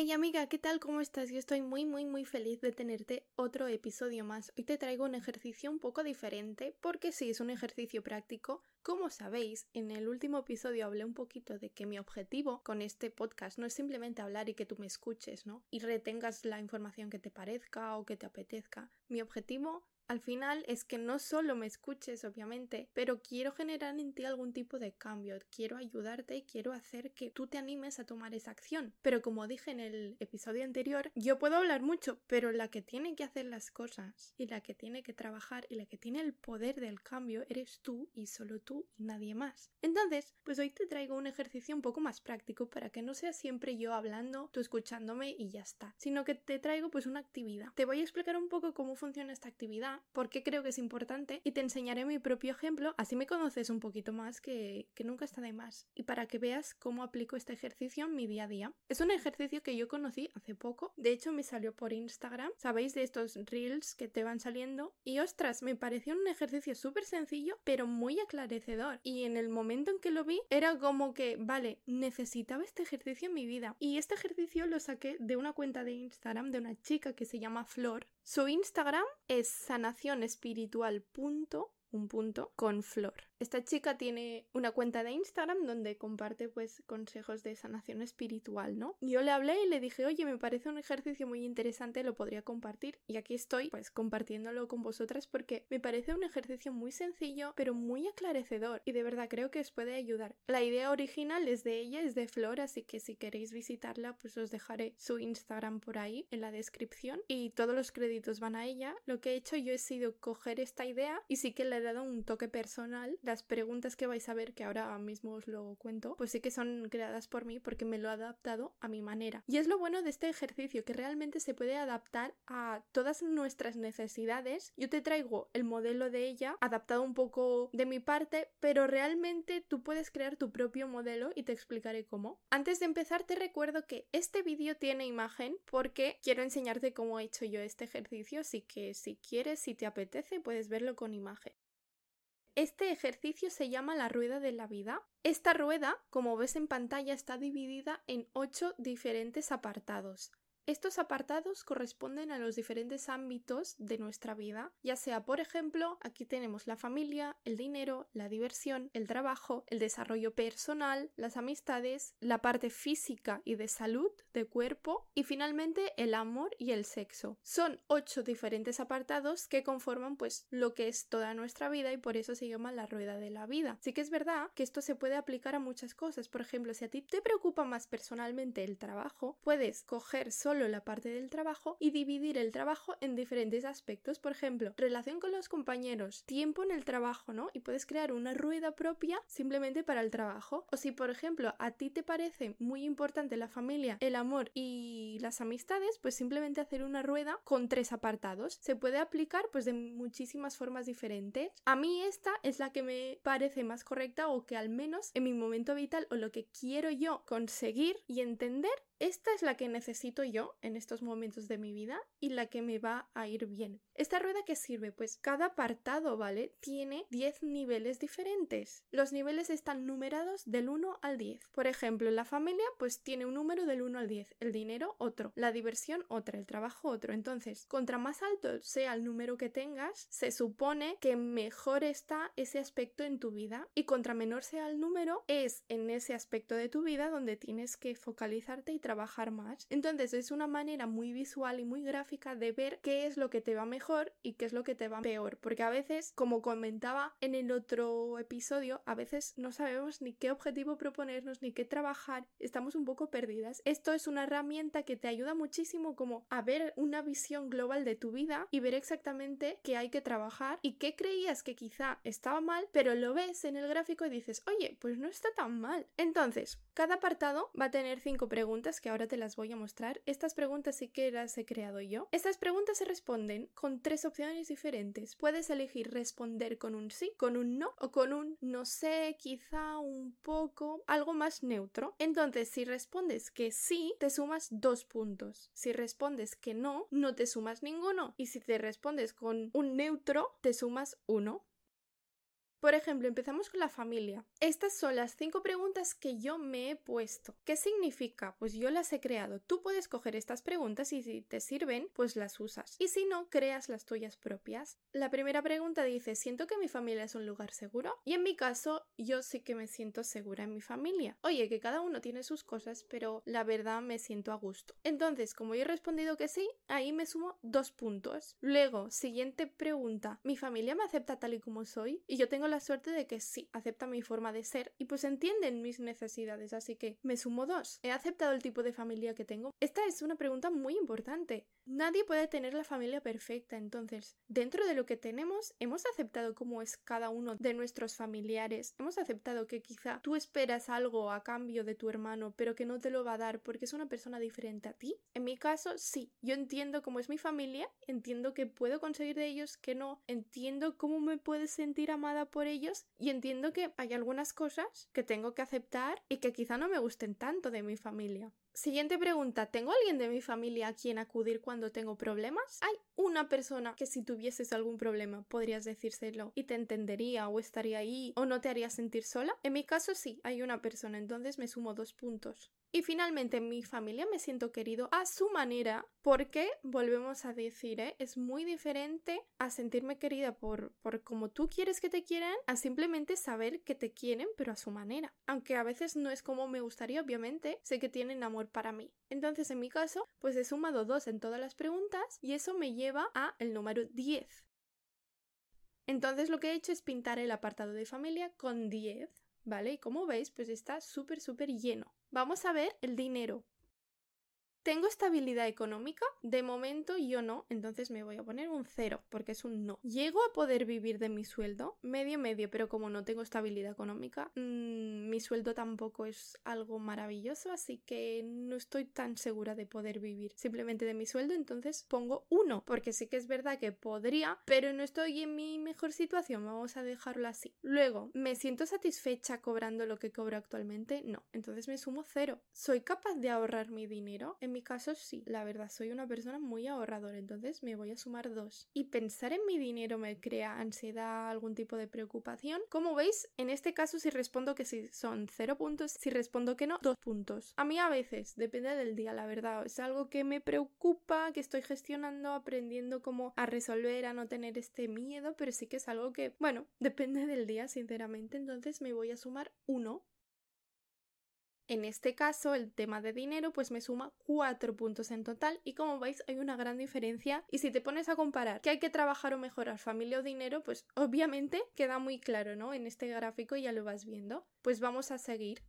Hey amiga, ¿qué tal? ¿Cómo estás? Yo estoy muy muy muy feliz de tenerte otro episodio más. Hoy te traigo un ejercicio un poco diferente porque sí, es un ejercicio práctico. Como sabéis, en el último episodio hablé un poquito de que mi objetivo con este podcast no es simplemente hablar y que tú me escuches, ¿no? Y retengas la información que te parezca o que te apetezca. Mi objetivo al final es que no solo me escuches, obviamente, pero quiero generar en ti algún tipo de cambio, quiero ayudarte y quiero hacer que tú te animes a tomar esa acción. Pero como dije en el episodio anterior, yo puedo hablar mucho, pero la que tiene que hacer las cosas y la que tiene que trabajar y la que tiene el poder del cambio eres tú y solo tú y nadie más. Entonces, pues hoy te traigo un ejercicio un poco más práctico para que no sea siempre yo hablando, tú escuchándome y ya está, sino que te traigo pues una actividad. Te voy a explicar un poco cómo funciona esta actividad por qué creo que es importante y te enseñaré mi propio ejemplo, así me conoces un poquito más que, que nunca está de más y para que veas cómo aplico este ejercicio en mi día a día. Es un ejercicio que yo conocí hace poco, de hecho me salió por Instagram, sabéis de estos reels que te van saliendo y ostras, me pareció un ejercicio súper sencillo pero muy aclarecedor y en el momento en que lo vi era como que, vale, necesitaba este ejercicio en mi vida. Y este ejercicio lo saqué de una cuenta de Instagram de una chica que se llama Flor. Su Instagram es sanacionespiritual un punto con flor. Esta chica tiene una cuenta de Instagram donde comparte pues consejos de sanación espiritual, ¿no? Yo le hablé y le dije, oye, me parece un ejercicio muy interesante, lo podría compartir. Y aquí estoy pues compartiéndolo con vosotras porque me parece un ejercicio muy sencillo pero muy aclarecedor y de verdad creo que os puede ayudar. La idea original es de ella, es de Flor, así que si queréis visitarla pues os dejaré su Instagram por ahí en la descripción y todos los créditos van a ella. Lo que he hecho yo he sido coger esta idea y sí que le he dado un toque personal las preguntas que vais a ver, que ahora mismo os lo cuento, pues sí que son creadas por mí porque me lo he adaptado a mi manera. Y es lo bueno de este ejercicio, que realmente se puede adaptar a todas nuestras necesidades. Yo te traigo el modelo de ella, adaptado un poco de mi parte, pero realmente tú puedes crear tu propio modelo y te explicaré cómo. Antes de empezar te recuerdo que este vídeo tiene imagen porque quiero enseñarte cómo he hecho yo este ejercicio, así que si quieres, si te apetece, puedes verlo con imagen. Este ejercicio se llama la rueda de la vida. Esta rueda, como ves en pantalla, está dividida en ocho diferentes apartados. Estos apartados corresponden a los diferentes ámbitos de nuestra vida, ya sea, por ejemplo, aquí tenemos la familia, el dinero, la diversión, el trabajo, el desarrollo personal, las amistades, la parte física y de salud, de cuerpo, y finalmente el amor y el sexo. Son ocho diferentes apartados que conforman pues lo que es toda nuestra vida y por eso se llama la rueda de la vida. Sí que es verdad que esto se puede aplicar a muchas cosas, por ejemplo, si a ti te preocupa más personalmente el trabajo, puedes coger solo la parte del trabajo y dividir el trabajo en diferentes aspectos, por ejemplo, relación con los compañeros, tiempo en el trabajo, ¿no? Y puedes crear una rueda propia simplemente para el trabajo. O si, por ejemplo, a ti te parece muy importante la familia, el amor y las amistades, pues simplemente hacer una rueda con tres apartados. Se puede aplicar pues de muchísimas formas diferentes. A mí esta es la que me parece más correcta o que al menos en mi momento vital o lo que quiero yo conseguir y entender esta es la que necesito yo en estos momentos de mi vida y la que me va a ir bien. ¿Esta rueda qué sirve? Pues cada apartado, ¿vale? Tiene 10 niveles diferentes. Los niveles están numerados del 1 al 10. Por ejemplo, la familia pues tiene un número del 1 al 10, el dinero otro, la diversión otra, el trabajo otro. Entonces, contra más alto sea el número que tengas, se supone que mejor está ese aspecto en tu vida y contra menor sea el número, es en ese aspecto de tu vida donde tienes que focalizarte y trabajar más. Entonces, es una manera muy visual y muy gráfica de ver qué es lo que te va mejor y qué es lo que te va peor. Porque a veces, como comentaba en el otro episodio, a veces no sabemos ni qué objetivo proponernos ni qué trabajar, estamos un poco perdidas. Esto es una herramienta que te ayuda muchísimo como a ver una visión global de tu vida y ver exactamente qué hay que trabajar y qué creías que quizá estaba mal, pero lo ves en el gráfico y dices, oye, pues no está tan mal. Entonces, cada apartado va a tener cinco preguntas que ahora te las voy a mostrar. Estas preguntas sí que las he creado yo. Estas preguntas se responden con tres opciones diferentes. Puedes elegir responder con un sí, con un no o con un no sé, quizá un poco, algo más neutro. Entonces, si respondes que sí, te sumas dos puntos. Si respondes que no, no te sumas ninguno. Y si te respondes con un neutro, te sumas uno. Por ejemplo, empezamos con la familia. Estas son las cinco preguntas que yo me he puesto. ¿Qué significa? Pues yo las he creado. Tú puedes coger estas preguntas y si te sirven, pues las usas. Y si no, creas las tuyas propias. La primera pregunta dice, ¿siento que mi familia es un lugar seguro? Y en mi caso, yo sí que me siento segura en mi familia. Oye, que cada uno tiene sus cosas, pero la verdad me siento a gusto. Entonces, como yo he respondido que sí, ahí me sumo dos puntos. Luego, siguiente pregunta, ¿mi familia me acepta tal y como soy? Y yo tengo la suerte de que sí, acepta mi forma de ser y pues entienden mis necesidades, así que me sumo dos. ¿He aceptado el tipo de familia que tengo? Esta es una pregunta muy importante. Nadie puede tener la familia perfecta, entonces, dentro de lo que tenemos, hemos aceptado cómo es cada uno de nuestros familiares, hemos aceptado que quizá tú esperas algo a cambio de tu hermano, pero que no te lo va a dar porque es una persona diferente a ti. En mi caso, sí, yo entiendo cómo es mi familia, entiendo que puedo conseguir de ellos, que no, entiendo cómo me puedes sentir amada por ellos y entiendo que hay algunas cosas que tengo que aceptar y que quizá no me gusten tanto de mi familia. Siguiente pregunta, ¿tengo alguien de mi familia a quien acudir cuando tengo problemas? ¿Hay una persona que si tuvieses algún problema podrías decírselo y te entendería o estaría ahí o no te haría sentir sola? En mi caso sí, hay una persona, entonces me sumo dos puntos. Y finalmente en mi familia me siento querido a su manera porque, volvemos a decir, ¿eh? es muy diferente a sentirme querida por, por como tú quieres que te quieran a simplemente saber que te quieren pero a su manera. Aunque a veces no es como me gustaría, obviamente, sé que tienen amor para mí. Entonces en mi caso, pues he sumado dos en todas las preguntas y eso me lleva a el número 10. Entonces lo que he hecho es pintar el apartado de familia con 10 ¿vale? Y como veis, pues está súper, súper lleno. Vamos a ver el dinero. ¿Tengo estabilidad económica? De momento yo no, entonces me voy a poner un cero porque es un no. ¿Llego a poder vivir de mi sueldo? Medio medio, pero como no tengo estabilidad económica, mmm, mi sueldo tampoco es algo maravilloso, así que no estoy tan segura de poder vivir simplemente de mi sueldo, entonces pongo uno, porque sí que es verdad que podría, pero no estoy en mi mejor situación, vamos a dejarlo así. Luego, ¿me siento satisfecha cobrando lo que cobro actualmente? No, entonces me sumo cero. ¿Soy capaz de ahorrar mi dinero? En mi caso sí, la verdad soy una persona muy ahorradora, entonces me voy a sumar dos. Y pensar en mi dinero me crea ansiedad, algún tipo de preocupación. Como veis, en este caso si respondo que sí son cero puntos, si respondo que no, dos puntos. A mí a veces, depende del día, la verdad, es algo que me preocupa, que estoy gestionando, aprendiendo cómo a resolver, a no tener este miedo, pero sí que es algo que, bueno, depende del día, sinceramente, entonces me voy a sumar uno en este caso, el tema de dinero pues me suma 4 puntos en total y como veis hay una gran diferencia y si te pones a comparar que hay que trabajar o mejorar familia o dinero, pues obviamente queda muy claro, ¿no? En este gráfico ya lo vas viendo. Pues vamos a seguir.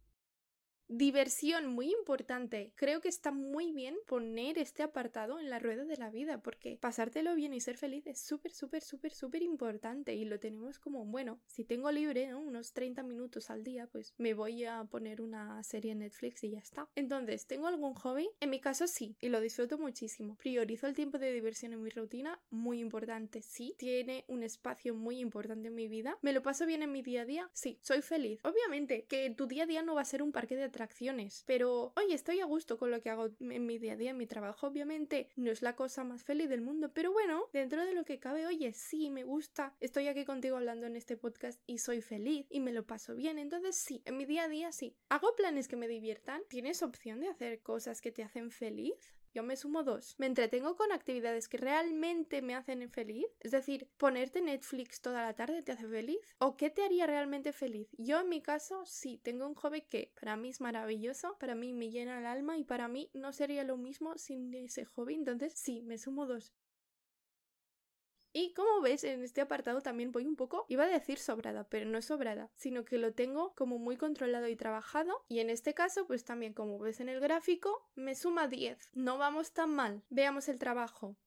Diversión, muy importante. Creo que está muy bien poner este apartado en la rueda de la vida porque pasártelo bien y ser feliz es súper, súper, súper, súper importante y lo tenemos como, bueno, si tengo libre unos 30 minutos al día, pues me voy a poner una serie en Netflix y ya está. Entonces, ¿tengo algún hobby? En mi caso sí, y lo disfruto muchísimo. Priorizo el tiempo de diversión en mi rutina, muy importante, sí. Tiene un espacio muy importante en mi vida. ¿Me lo paso bien en mi día a día? Sí, soy feliz. Obviamente que tu día a día no va a ser un parque de acciones. Pero, oye, estoy a gusto con lo que hago en mi día a día, en mi trabajo. Obviamente no es la cosa más feliz del mundo, pero bueno, dentro de lo que cabe, oye, sí, me gusta. Estoy aquí contigo hablando en este podcast y soy feliz y me lo paso bien. Entonces, sí, en mi día a día, sí. ¿Hago planes que me diviertan? ¿Tienes opción de hacer cosas que te hacen feliz? Yo me sumo dos. Me entretengo con actividades que realmente me hacen feliz. Es decir, ponerte Netflix toda la tarde te hace feliz. ¿O qué te haría realmente feliz? Yo en mi caso sí, tengo un hobby que para mí es maravilloso, para mí me llena el alma y para mí no sería lo mismo sin ese hobby. Entonces sí, me sumo dos. Y como ves, en este apartado también voy un poco, iba a decir sobrada, pero no sobrada, sino que lo tengo como muy controlado y trabajado. Y en este caso, pues también como ves en el gráfico, me suma 10. No vamos tan mal. Veamos el trabajo.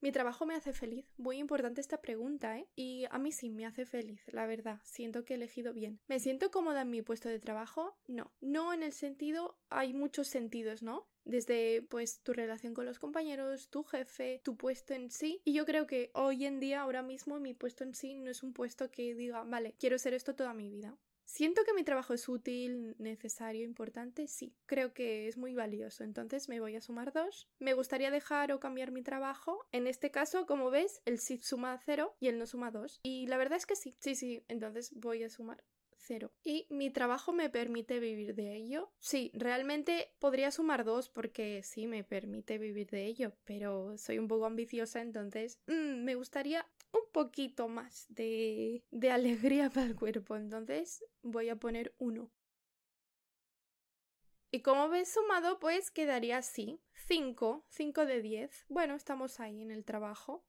Mi trabajo me hace feliz. Muy importante esta pregunta, ¿eh? Y a mí sí me hace feliz, la verdad. Siento que he elegido bien. ¿Me siento cómoda en mi puesto de trabajo? No. No en el sentido, hay muchos sentidos, ¿no? desde pues tu relación con los compañeros, tu jefe, tu puesto en sí. Y yo creo que hoy en día, ahora mismo, mi puesto en sí no es un puesto que diga, vale, quiero ser esto toda mi vida. ¿Siento que mi trabajo es útil, necesario, importante? Sí, creo que es muy valioso. Entonces me voy a sumar dos. Me gustaría dejar o cambiar mi trabajo. En este caso, como ves, el sí suma cero y el no suma dos. Y la verdad es que sí, sí, sí. Entonces voy a sumar ¿Y mi trabajo me permite vivir de ello? Sí, realmente podría sumar dos porque sí me permite vivir de ello, pero soy un poco ambiciosa, entonces mm, me gustaría un poquito más de, de alegría para el cuerpo, entonces voy a poner uno. Y como ves sumado, pues quedaría así. 5, 5 de 10. Bueno, estamos ahí en el trabajo.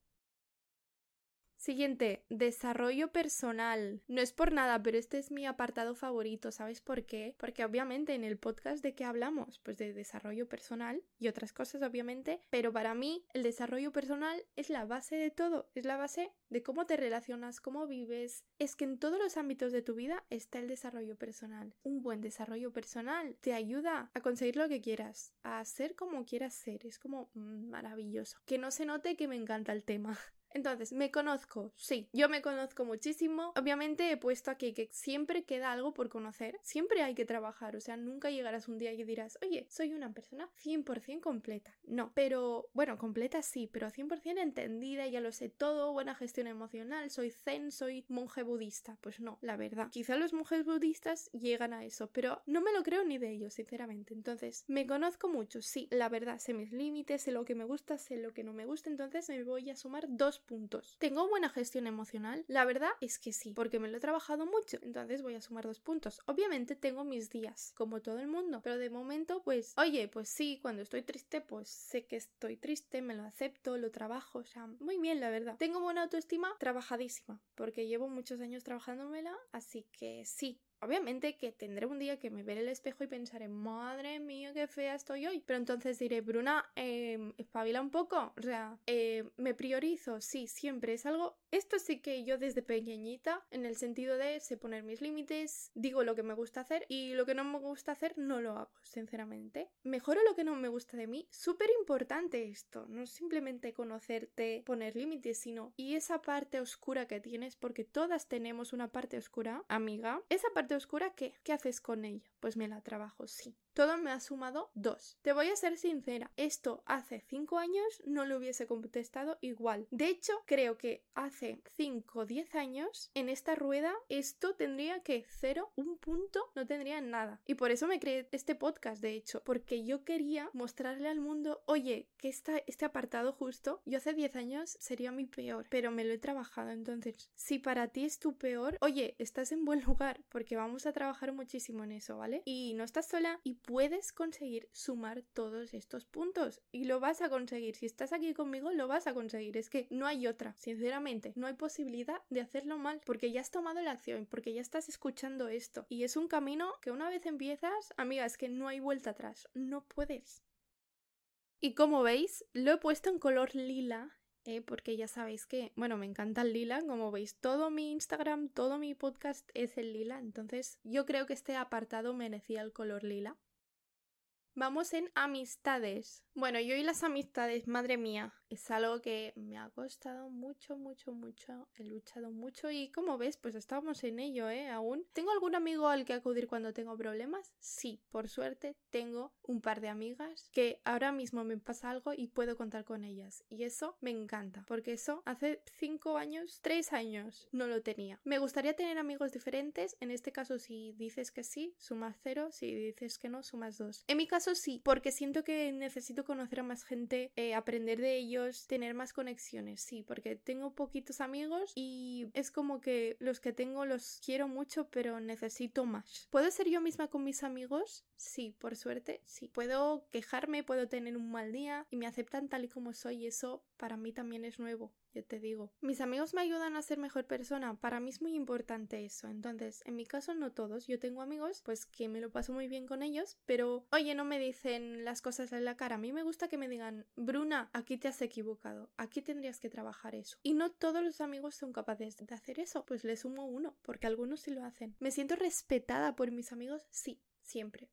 Siguiente, desarrollo personal. No es por nada, pero este es mi apartado favorito. ¿Sabes por qué? Porque obviamente en el podcast de qué hablamos? Pues de desarrollo personal y otras cosas, obviamente. Pero para mí el desarrollo personal es la base de todo. Es la base de cómo te relacionas, cómo vives. Es que en todos los ámbitos de tu vida está el desarrollo personal. Un buen desarrollo personal te ayuda a conseguir lo que quieras, a ser como quieras ser. Es como mm, maravilloso. Que no se note que me encanta el tema. Entonces, ¿me conozco? Sí, yo me conozco muchísimo. Obviamente he puesto aquí que siempre queda algo por conocer. Siempre hay que trabajar, o sea, nunca llegarás un día y dirás, oye, soy una persona 100% completa. No, pero bueno, completa sí, pero 100% entendida, ya lo sé todo, buena gestión emocional, soy zen, soy monje budista. Pues no, la verdad. Quizá los monjes budistas llegan a eso, pero no me lo creo ni de ellos, sinceramente. Entonces, me conozco mucho, sí, la verdad, sé mis límites, sé lo que me gusta, sé lo que no me gusta, entonces me voy a sumar dos puntos. ¿Tengo buena gestión emocional? La verdad es que sí, porque me lo he trabajado mucho, entonces voy a sumar dos puntos. Obviamente tengo mis días, como todo el mundo, pero de momento, pues, oye, pues sí, cuando estoy triste, pues sé que estoy triste, me lo acepto, lo trabajo, o sea, muy bien, la verdad. Tengo buena autoestima, trabajadísima, porque llevo muchos años trabajándomela, así que sí, Obviamente que tendré un día que me veré el espejo y pensaré, madre mía, qué fea estoy hoy. Pero entonces diré, Bruna, eh, espabila un poco. O sea, eh, me priorizo, sí, siempre es algo. Esto sí que yo desde pequeñita, en el sentido de sé poner mis límites, digo lo que me gusta hacer y lo que no me gusta hacer no lo hago, sinceramente. Mejoro lo que no me gusta de mí. Súper importante esto. No simplemente conocerte, poner límites, sino y esa parte oscura que tienes, porque todas tenemos una parte oscura, amiga. Esa parte oscura, ¿qué? ¿Qué haces con ella? Pues me la trabajo, sí. Todo me ha sumado dos. Te voy a ser sincera, esto hace cinco años no lo hubiese contestado igual. De hecho, creo que hace cinco o diez años en esta rueda esto tendría que cero, un punto, no tendría nada. Y por eso me creé este podcast, de hecho, porque yo quería mostrarle al mundo, oye, que está este apartado justo, yo hace diez años sería mi peor, pero me lo he trabajado. Entonces, si para ti es tu peor, oye, estás en buen lugar, porque vamos a trabajar muchísimo en eso, ¿vale? Y no estás sola y puedes conseguir sumar todos estos puntos y lo vas a conseguir. Si estás aquí conmigo, lo vas a conseguir. Es que no hay otra. Sinceramente, no hay posibilidad de hacerlo mal porque ya has tomado la acción, porque ya estás escuchando esto. Y es un camino que una vez empiezas, amiga, es que no hay vuelta atrás. No puedes. Y como veis, lo he puesto en color lila eh, porque ya sabéis que, bueno, me encanta el lila, como veis, todo mi Instagram, todo mi podcast es el lila, entonces yo creo que este apartado merecía el color lila. Vamos en amistades. Bueno, yo y las amistades, madre mía, es algo que me ha costado mucho, mucho, mucho. He luchado mucho y como ves, pues estamos en ello, ¿eh? Aún. ¿Tengo algún amigo al que acudir cuando tengo problemas? Sí, por suerte tengo un par de amigas que ahora mismo me pasa algo y puedo contar con ellas. Y eso me encanta, porque eso hace cinco años, tres años no lo tenía. Me gustaría tener amigos diferentes. En este caso, si dices que sí, sumas cero. Si dices que no, sumas dos. En mi caso sí, porque siento que necesito conocer a más gente, eh, aprender de ellos, tener más conexiones, sí, porque tengo poquitos amigos y es como que los que tengo los quiero mucho, pero necesito más. ¿Puedo ser yo misma con mis amigos? Sí, por suerte, sí. Puedo quejarme, puedo tener un mal día y me aceptan tal y como soy y eso para mí también es nuevo yo te digo. Mis amigos me ayudan a ser mejor persona. Para mí es muy importante eso. Entonces, en mi caso no todos. Yo tengo amigos, pues que me lo paso muy bien con ellos, pero oye, no me dicen las cosas en la cara. A mí me gusta que me digan, Bruna, aquí te has equivocado. Aquí tendrías que trabajar eso. Y no todos los amigos son capaces de hacer eso. Pues le sumo uno, porque algunos sí lo hacen. ¿Me siento respetada por mis amigos? Sí, siempre.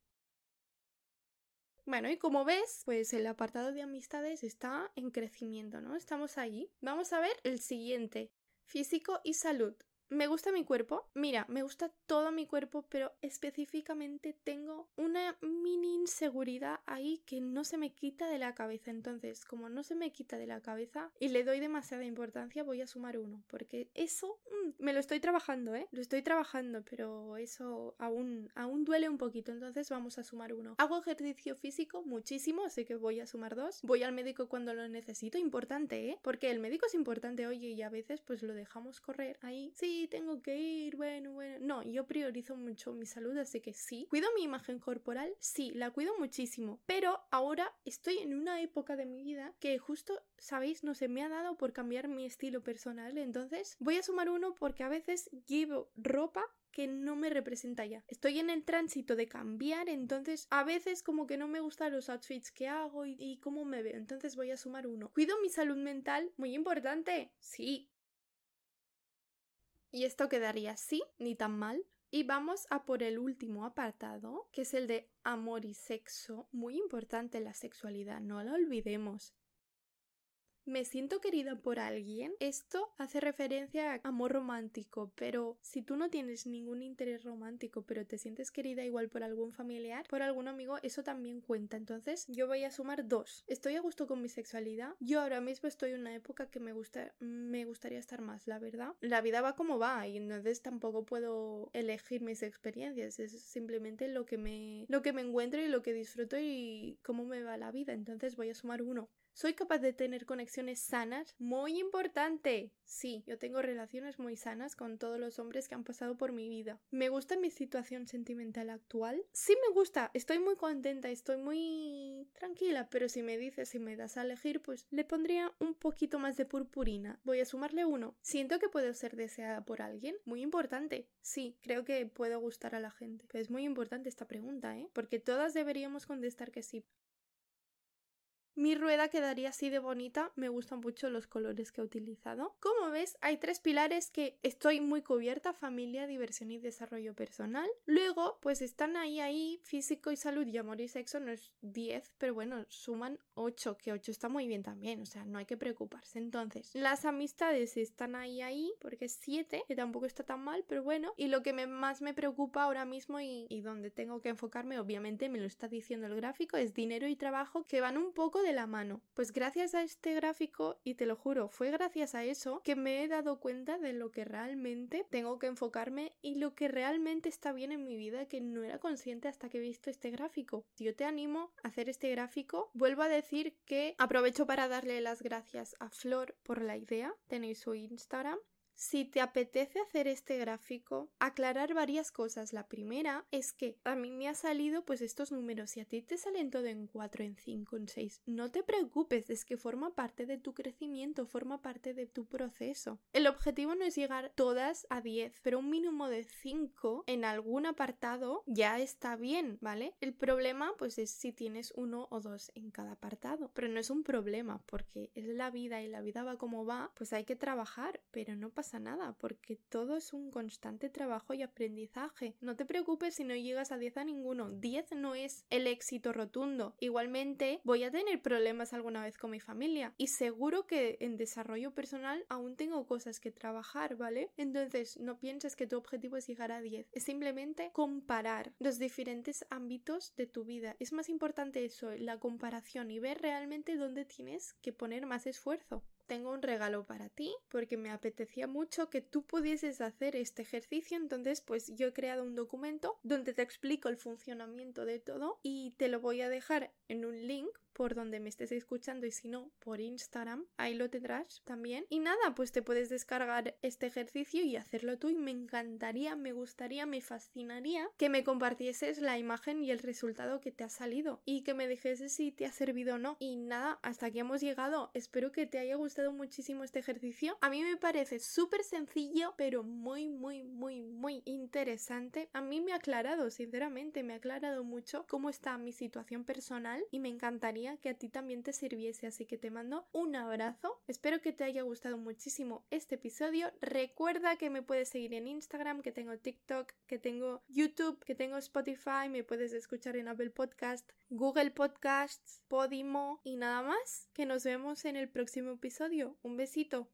Bueno, y como ves, pues el apartado de amistades está en crecimiento, ¿no? Estamos ahí. Vamos a ver el siguiente. Físico y salud. Me gusta mi cuerpo. Mira, me gusta todo mi cuerpo, pero específicamente tengo una mini inseguridad ahí que no se me quita de la cabeza. Entonces, como no se me quita de la cabeza y le doy demasiada importancia, voy a sumar uno. Porque eso mm, me lo estoy trabajando, ¿eh? Lo estoy trabajando, pero eso aún, aún duele un poquito. Entonces vamos a sumar uno. Hago ejercicio físico muchísimo, así que voy a sumar dos. Voy al médico cuando lo necesito. Importante, ¿eh? Porque el médico es importante, oye, y a veces pues lo dejamos correr ahí. Sí, tengo que ir, bueno, bueno. No, yo priorizo mucho mi salud, así que sí. ¿Cuido mi imagen corporal? Sí, la cuido muchísimo. Pero ahora estoy en una época de mi vida que justo, ¿sabéis? No se me ha dado por cambiar mi estilo personal. Entonces voy a sumar uno porque a veces llevo ropa que no me representa ya. Estoy en el tránsito de cambiar, entonces a veces como que no me gustan los outfits que hago y, y, cómo me veo, entonces voy a sumar uno. Cuido mi salud mental, muy importante. Sí, y esto quedaría así, ni tan mal. Y vamos a por el último apartado, que es el de amor y sexo. Muy importante la sexualidad, no la olvidemos me siento querida por alguien, esto hace referencia a amor romántico, pero si tú no tienes ningún interés romántico, pero te sientes querida igual por algún familiar, por algún amigo, eso también cuenta. Entonces, yo voy a sumar dos. Estoy a gusto con mi sexualidad. Yo ahora mismo estoy en una época que me gusta, me gustaría estar más, la verdad. La vida va como va y entonces tampoco puedo elegir mis experiencias. Es simplemente lo que me, lo que me encuentro y lo que disfruto y cómo me va la vida. Entonces voy a sumar uno. Soy capaz de tener conexiones sanas. Muy importante. Sí, yo tengo relaciones muy sanas con todos los hombres que han pasado por mi vida. ¿Me gusta mi situación sentimental actual? Sí me gusta. Estoy muy contenta, estoy muy tranquila, pero si me dices, si me das a elegir, pues le pondría un poquito más de purpurina. Voy a sumarle uno. Siento que puedo ser deseada por alguien. Muy importante. Sí, creo que puedo gustar a la gente. Pero es muy importante esta pregunta, ¿eh? Porque todas deberíamos contestar que sí. Mi rueda quedaría así de bonita, me gustan mucho los colores que he utilizado. Como ves, hay tres pilares que estoy muy cubierta, familia, diversión y desarrollo personal. Luego, pues están ahí, ahí, físico y salud y amor y sexo no es 10, pero bueno, suman 8, que 8 está muy bien también, o sea, no hay que preocuparse. Entonces, las amistades están ahí, ahí, porque es 7, que tampoco está tan mal, pero bueno. Y lo que más me preocupa ahora mismo y, y donde tengo que enfocarme, obviamente me lo está diciendo el gráfico, es dinero y trabajo que van un poco de la mano. Pues gracias a este gráfico, y te lo juro, fue gracias a eso que me he dado cuenta de lo que realmente tengo que enfocarme y lo que realmente está bien en mi vida que no era consciente hasta que he visto este gráfico. Yo te animo a hacer este gráfico. Vuelvo a decir que aprovecho para darle las gracias a Flor por la idea. Tenéis su Instagram si te apetece hacer este gráfico, aclarar varias cosas. La primera es que a mí me ha salido pues estos números y a ti te salen todo en 4, en 5, en 6. No te preocupes, es que forma parte de tu crecimiento, forma parte de tu proceso. El objetivo no es llegar todas a 10, pero un mínimo de 5 en algún apartado ya está bien, ¿vale? El problema pues es si tienes uno o dos en cada apartado, pero no es un problema porque es la vida y la vida va como va, pues hay que trabajar, pero no pasa nada, porque todo es un constante trabajo y aprendizaje. No te preocupes si no llegas a 10 a ninguno. 10 no es el éxito rotundo. Igualmente, voy a tener problemas alguna vez con mi familia y seguro que en desarrollo personal aún tengo cosas que trabajar, ¿vale? Entonces, no pienses que tu objetivo es llegar a 10. Es simplemente comparar los diferentes ámbitos de tu vida. Es más importante eso, la comparación y ver realmente dónde tienes que poner más esfuerzo tengo un regalo para ti porque me apetecía mucho que tú pudieses hacer este ejercicio. Entonces, pues yo he creado un documento donde te explico el funcionamiento de todo y te lo voy a dejar en un link por donde me estés escuchando y si no, por Instagram, ahí lo tendrás también. Y nada, pues te puedes descargar este ejercicio y hacerlo tú y me encantaría, me gustaría, me fascinaría que me compartieses la imagen y el resultado que te ha salido y que me dejes si te ha servido o no. Y nada, hasta aquí hemos llegado. Espero que te haya gustado muchísimo este ejercicio. A mí me parece súper sencillo, pero muy, muy, muy, muy interesante. A mí me ha aclarado, sinceramente, me ha aclarado mucho cómo está mi situación personal y me encantaría que a ti también te sirviese, así que te mando un abrazo. Espero que te haya gustado muchísimo este episodio. Recuerda que me puedes seguir en Instagram, que tengo TikTok, que tengo YouTube, que tengo Spotify, me puedes escuchar en Apple Podcast, Google Podcasts, Podimo y nada más. Que nos vemos en el próximo episodio. Un besito.